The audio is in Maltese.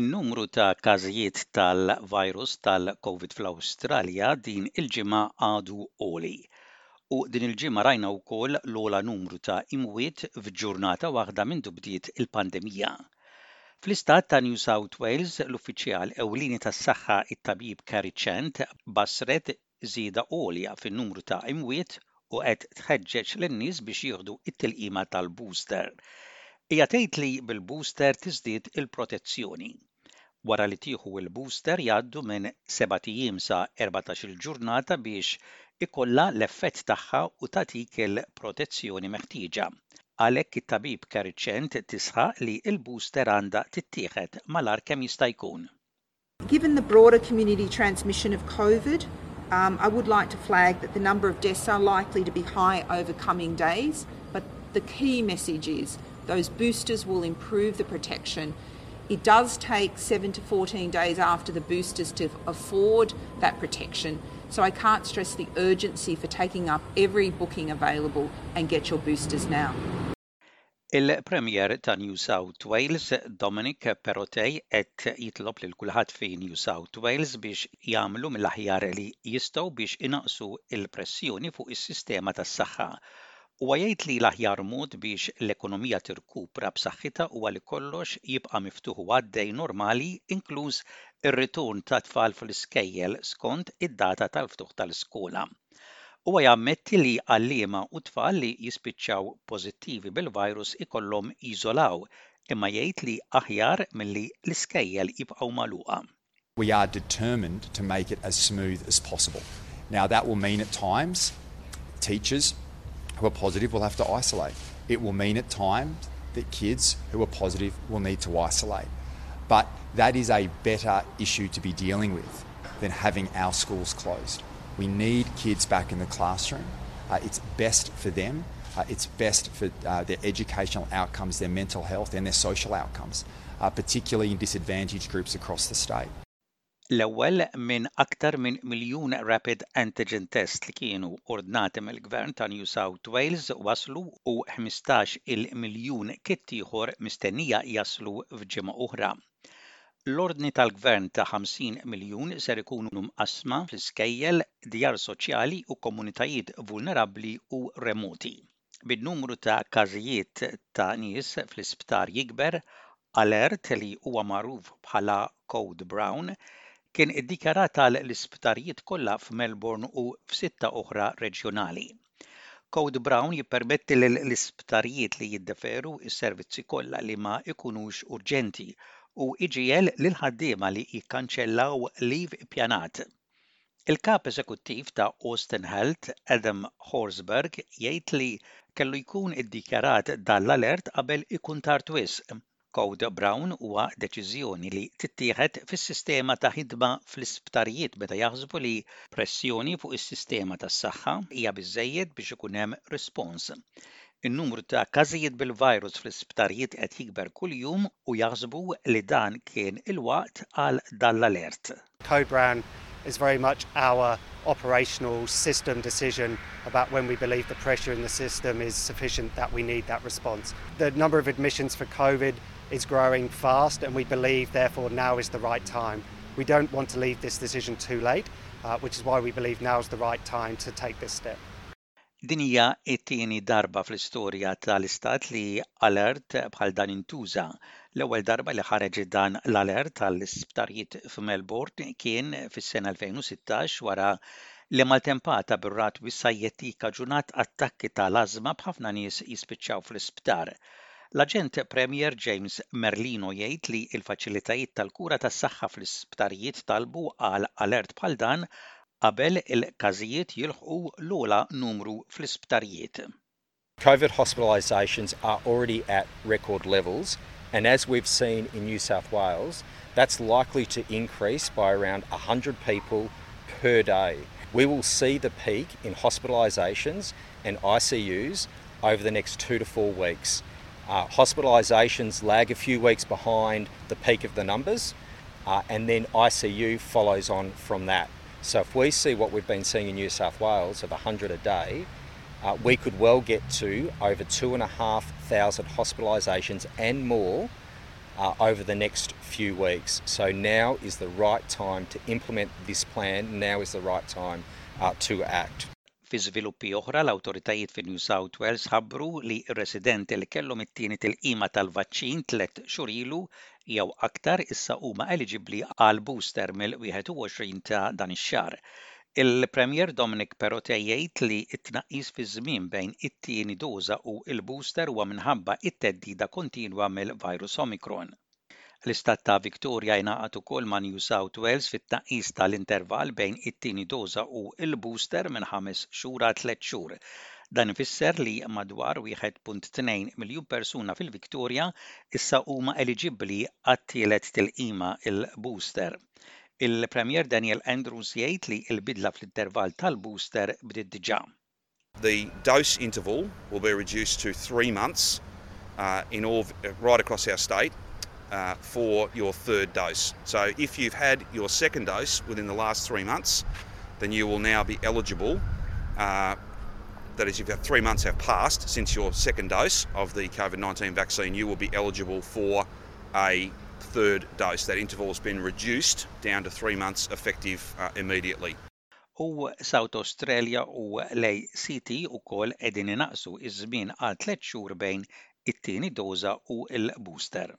In-numru ta' każijiet tal-virus tal-Covid fl-Awstralja din il-ġimgħa għadu għoli. U din il-ġimgħa rajna wkoll l-ogħla numru ta' imwiet f'ġurnata waħda mindu bdiet il-pandemija. Fl-istat ta' New South Wales, l-uffiċjal ewlieni tas-saħħa it-Tabib Carrie Chant bassret żieda għolja fin-numru ta' imwiet u qed tħeġġeġ lin-nies biex jieħdu t-tilqima tal-booster. Hija tgħid li bil-booster tiżdied il-protezzjoni. Wara li tieħu l-booster jgħaddu minn sebat ijiem sa erbatax-il ġurnata biex ikollha l-effett tagħha u tagħtik il-protezzjoni meħtieġa. Għalhekk it-Tabib Caricent tisħaq li l-booster għandha tittieħed malar kemm jista' jkun. Given the broader community transmission of Covid, I would like to flag that the number of deaths are likely to be high over coming days, but the key message is those boosters will improve the protection It does take seven to 14 days after the boosters to afford that protection, so I can't stress the urgency for taking up every booking available and get your boosters now. Il-Premier ta' New South Wales, Dominic Perrottet qed jitlob lil kulħadd fi New South Wales biex jagħmlu mill-aħjar li jistgħu biex inaqqsu l-pressjoni fuq is-sistema tas-saħħa. Huwa jgħid li l-aħjar mod biex l-ekonomija tirkupra b'saħħitha huwa li kollox jibqa' miftuħ u għaddej normali inkluż ir-ritorn tat-tfal fl-iskejjel skont id-data tal-ftuħ tal-iskola. Huwa jammetti li għalliema u tfal li jispiċċaw pożittivi bil-virus ikollhom jiżolaw imma jgħid li aħjar milli l-iskejjel jibqgħu magħluqa. We are determined to make it as smooth as possible. Now, that will mean at times teachers who are positive will have to isolate. It will mean at times that kids who are positive will need to isolate. But that is a better issue to be dealing with than having our schools closed. We need kids back in the classroom. Uh, it's best for them. Uh, it's best for uh, their educational outcomes, their mental health, and their social outcomes, particularly in disadvantaged groups across the state. L-ewwel minn aktar minn miljun rapid antigen test li kienu ordnati mill-Gvern ta' New South Wales waslu u ħmistax il miljun kit ieħor mistennija jaslu f'ġimgħa oħra. L-ordni tal-Gvern ta' 50 miljun ser ikunu mqassma fl-iskejjel, djar soċjali u komunitajiet vulnerabbli u remoti. bin-numru ta' każijiet ta' nies fl-isptar jikber, alert li huwa magħruf bħala Code Brown kien iddikjarat għal l-isptarijiet kollha f'Melbourne u f'sitta oħra reġjonali. Code Brown jippermetti lil l-isptarijiet li jiddeferu s-servizzi kollha li ma jkunux urġenti u jġiegħel lill-ħaddiema li jikkanċellaw leave ippjanat. Il-Kap Eżekuttiv ta' Austin Health, Adam Horsburgh jgħid li kellu jkun iddikjarat dan l-allert qabel ikun tard wisq. Code Brown huwa deċiżjoni li tittieħed fis-sistema ta' ħidma fl-isptarijiet meta jaħsbu li pressjoni fuq is-sistema tas-saħħa hija biżżejjed biex ikun hemm rispons. In-numru ta' każijiet bil-virus fl-isptarijiet qed jikber kuljum u jaħsbu li dan kien il-waqt għal dan l-alert. Code Brown is very much our operational system decision about when we believe the pressure in the system is sufficient that we need that response. The number of admissions for COVID is growing fast, and we believe, therefore, now is the right time. We don't want to leave this decision too late, uh, which is why we believe now is the right time to take this step. Din hija t-tieni darba fl-istorja tal-Istat li allert bħal dan intuża. L-ewwel darba li ħareġ dan l-allert għall-isptarijiet f'Melbourne kien fis-sena 2016 wara li maltempata bir-ragħad wissa' jetti kkaġunat attakki tal-ażma b'ħafna nies jispiċċaw fl-isptar. L-Aġent Premier James Merlino jgħid li l-faċilitajiet tal-kura tas-saħħa fl-isptarijiet talbu għal allert bħal dan qabel il-każijiet jilħu l-ola numru fl-isptarijiet. COVID hospitalizations are already at record levels and as we've seen in New South Wales, that's likely to increase by around 100 people per day. We will see the peak in hospitalizations and ICUs over the next two to four weeks. Uh, hospitalisations lag a few weeks behind the peak of the numbers, uh, and then ICU follows on from that. So if we see what we've been seeing in New South Wales of 100 a day, uh, we could well get to over 2,500 hospitalisations and more uh, over the next few weeks. So now is the right time to implement this plan, now is the right time uh, to act. Fi żviluppi oħra, l-awtoritajiet fi New South Wales ħabbru li residenti li kellhom it-tieni tilqima tal-vaċċin tliet xhur ilu jew aktar issa huma eliġibbli għal booster mill-21 ta' dan ix-xahar. Il-Premier Dominic Perrottet jgħid li t-tnaqqis fiż-żmien bejn it-tieni doża u l-booster huwa minħabba t-theddida kontinwa mill-virus Omicron. L-Istat ta' Victoria jingħaqad ukoll ma' New South Wales fit-tnaqqis ta' l-intervall bejn it-tieni doża u l-booster minn ħames xhur għal tliet xhur. Dan ifisser li madwar 1.2 miljun persuna fil-Victoria issa huma eliġibbli għat-tielet tilqima, il-booster. Il-Premier Daniel Andrews jgħid li l-bidla fl-intervall tal-booster bdiet diġà. The dose interval will be reduced to three months uh, in all, right across our state Uh, for your third dose. So if you've had your second dose within the last three months, then you will now be eligible. Uh, that is, if three months have passed since your second dose of the COVID 19 vaccine, you will be eligible for a third dose. That interval has been reduced down to three months effective uh, immediately. u South Australia u l-ACT ukoll qegħdin inaqqsu ż-żmien għal tliet xhur bejn it-tieni doża u l-booster.